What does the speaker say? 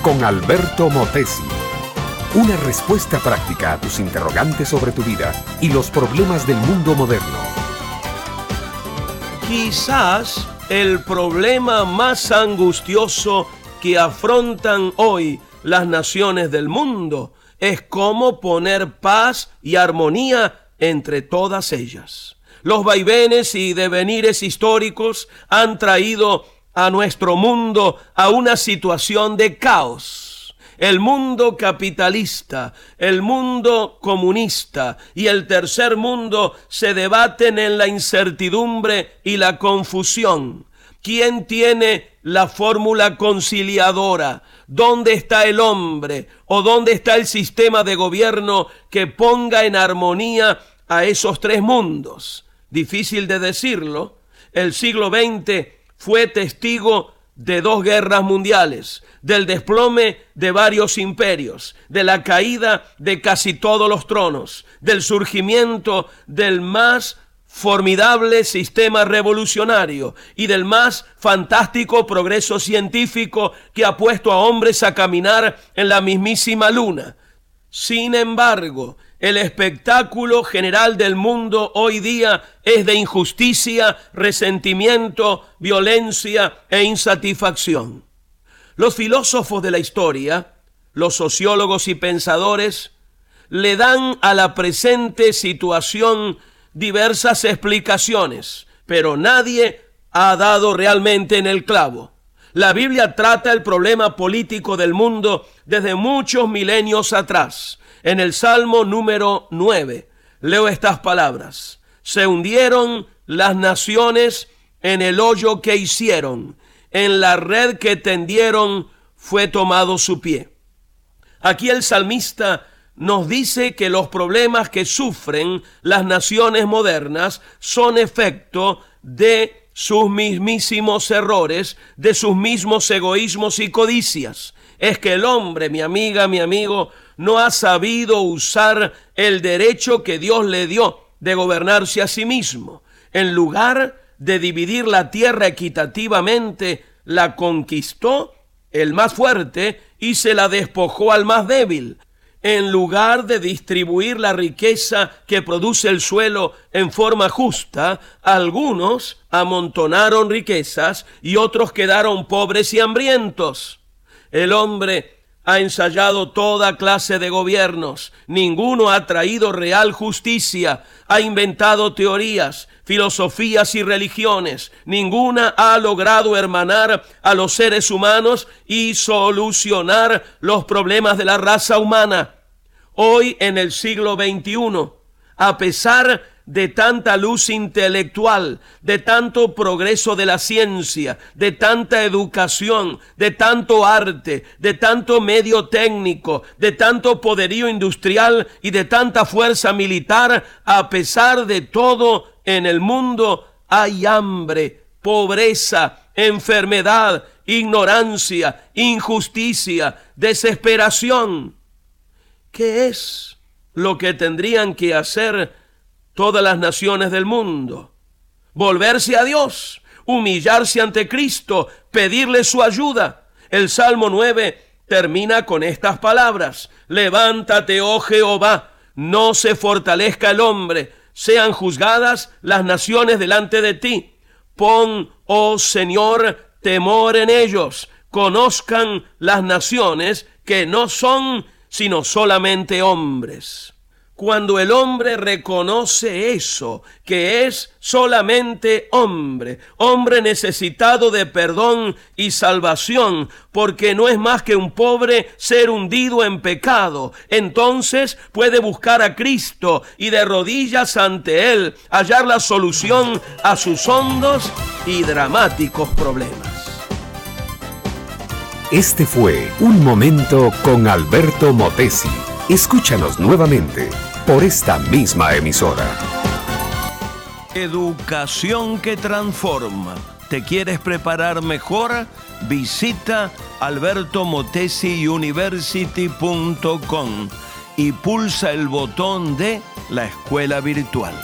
con Alberto Motesi. Una respuesta práctica a tus interrogantes sobre tu vida y los problemas del mundo moderno. Quizás el problema más angustioso que afrontan hoy las naciones del mundo es cómo poner paz y armonía entre todas ellas. Los vaivenes y devenires históricos han traído a nuestro mundo a una situación de caos. El mundo capitalista, el mundo comunista y el tercer mundo se debaten en la incertidumbre y la confusión. ¿Quién tiene la fórmula conciliadora? ¿Dónde está el hombre? ¿O dónde está el sistema de gobierno que ponga en armonía a esos tres mundos? Difícil de decirlo. El siglo XX fue testigo de dos guerras mundiales, del desplome de varios imperios, de la caída de casi todos los tronos, del surgimiento del más formidable sistema revolucionario y del más fantástico progreso científico que ha puesto a hombres a caminar en la mismísima luna. Sin embargo, el espectáculo general del mundo hoy día es de injusticia, resentimiento, violencia e insatisfacción. Los filósofos de la historia, los sociólogos y pensadores, le dan a la presente situación diversas explicaciones, pero nadie ha dado realmente en el clavo. La Biblia trata el problema político del mundo desde muchos milenios atrás en el Salmo número 9. Leo estas palabras. Se hundieron las naciones en el hoyo que hicieron, en la red que tendieron fue tomado su pie. Aquí el salmista nos dice que los problemas que sufren las naciones modernas son efecto de sus mismísimos errores, de sus mismos egoísmos y codicias. Es que el hombre, mi amiga, mi amigo, no ha sabido usar el derecho que Dios le dio de gobernarse a sí mismo. En lugar de dividir la tierra equitativamente, la conquistó el más fuerte y se la despojó al más débil. En lugar de distribuir la riqueza que produce el suelo en forma justa, algunos amontonaron riquezas y otros quedaron pobres y hambrientos. El hombre ha ensayado toda clase de gobiernos, ninguno ha traído real justicia, ha inventado teorías, filosofías y religiones, ninguna ha logrado hermanar a los seres humanos y solucionar los problemas de la raza humana. Hoy en el siglo XXI, a pesar de tanta luz intelectual, de tanto progreso de la ciencia, de tanta educación, de tanto arte, de tanto medio técnico, de tanto poderío industrial y de tanta fuerza militar, a pesar de todo en el mundo hay hambre, pobreza, enfermedad, ignorancia, injusticia, desesperación. ¿Qué es lo que tendrían que hacer todas las naciones del mundo. Volverse a Dios, humillarse ante Cristo, pedirle su ayuda. El Salmo 9 termina con estas palabras. Levántate, oh Jehová, no se fortalezca el hombre, sean juzgadas las naciones delante de ti. Pon, oh Señor, temor en ellos. Conozcan las naciones que no son sino solamente hombres. Cuando el hombre reconoce eso, que es solamente hombre, hombre necesitado de perdón y salvación, porque no es más que un pobre ser hundido en pecado, entonces puede buscar a Cristo y de rodillas ante Él hallar la solución a sus hondos y dramáticos problemas. Este fue Un Momento con Alberto Motesi. Escúchanos nuevamente por esta misma emisora. Educación que transforma. ¿Te quieres preparar mejor? Visita albertomotesiuniversity.com y pulsa el botón de la escuela virtual.